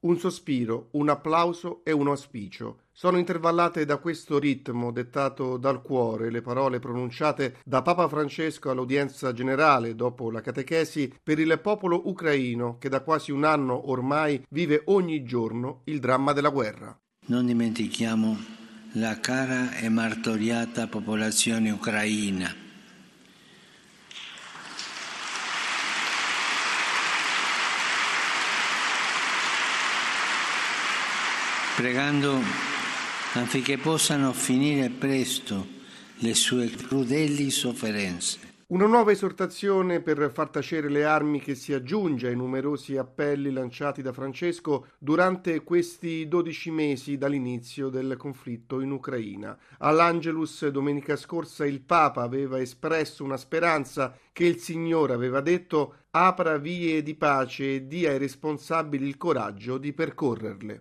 Un sospiro, un applauso e un auspicio. Sono intervallate da questo ritmo dettato dal cuore le parole pronunciate da Papa Francesco all'udienza generale dopo la catechesi per il popolo ucraino che da quasi un anno ormai vive ogni giorno il dramma della guerra. Non dimentichiamo la cara e martoriata popolazione ucraina pregando affinché possano finire presto le sue crudeli sofferenze. Una nuova esortazione per far tacere le armi che si aggiunge ai numerosi appelli lanciati da Francesco durante questi dodici mesi dall'inizio del conflitto in Ucraina. All'Angelus domenica scorsa il Papa aveva espresso una speranza che il Signore aveva detto apra vie di pace e dia ai responsabili il coraggio di percorrerle.